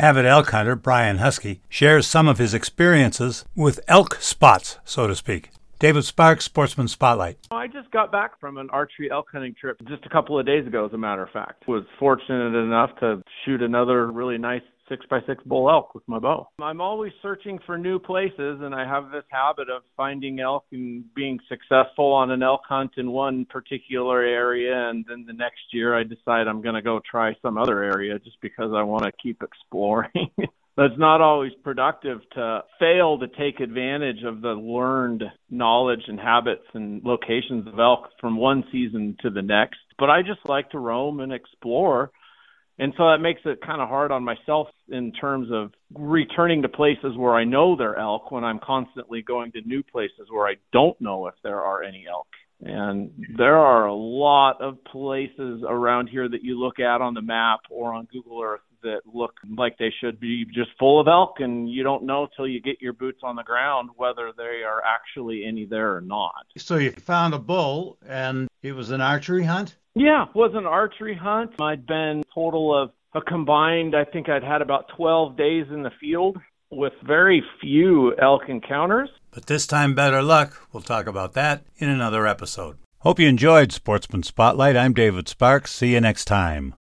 Avid elk hunter Brian Husky shares some of his experiences with elk spots, so to speak. David Sparks, Sportsman Spotlight. I just got back from an archery elk hunting trip just a couple of days ago, as a matter of fact. Was fortunate enough to shoot another really nice six by six bull elk with my bow. I'm always searching for new places and I have this habit of finding elk and being successful on an elk hunt in one particular area and then the next year I decide I'm going to go try some other area just because I want to keep exploring. it's not always productive to fail to take advantage of the learned knowledge and habits and locations of elk from one season to the next. But I just like to roam and explore. And so that makes it kind of hard on myself in terms of returning to places where I know there are elk when I'm constantly going to new places where I don't know if there are any elk. And there are a lot of places around here that you look at on the map or on Google Earth that look like they should be just full of elk, and you don't know till you get your boots on the ground whether they are actually any there or not. So you found a bull, and it was an archery hunt? Yeah, it was an archery hunt. I'd been total of a combined, I think I'd had about 12 days in the field with very few elk encounters. But this time, better luck. We'll talk about that in another episode. Hope you enjoyed Sportsman Spotlight. I'm David Sparks. See you next time.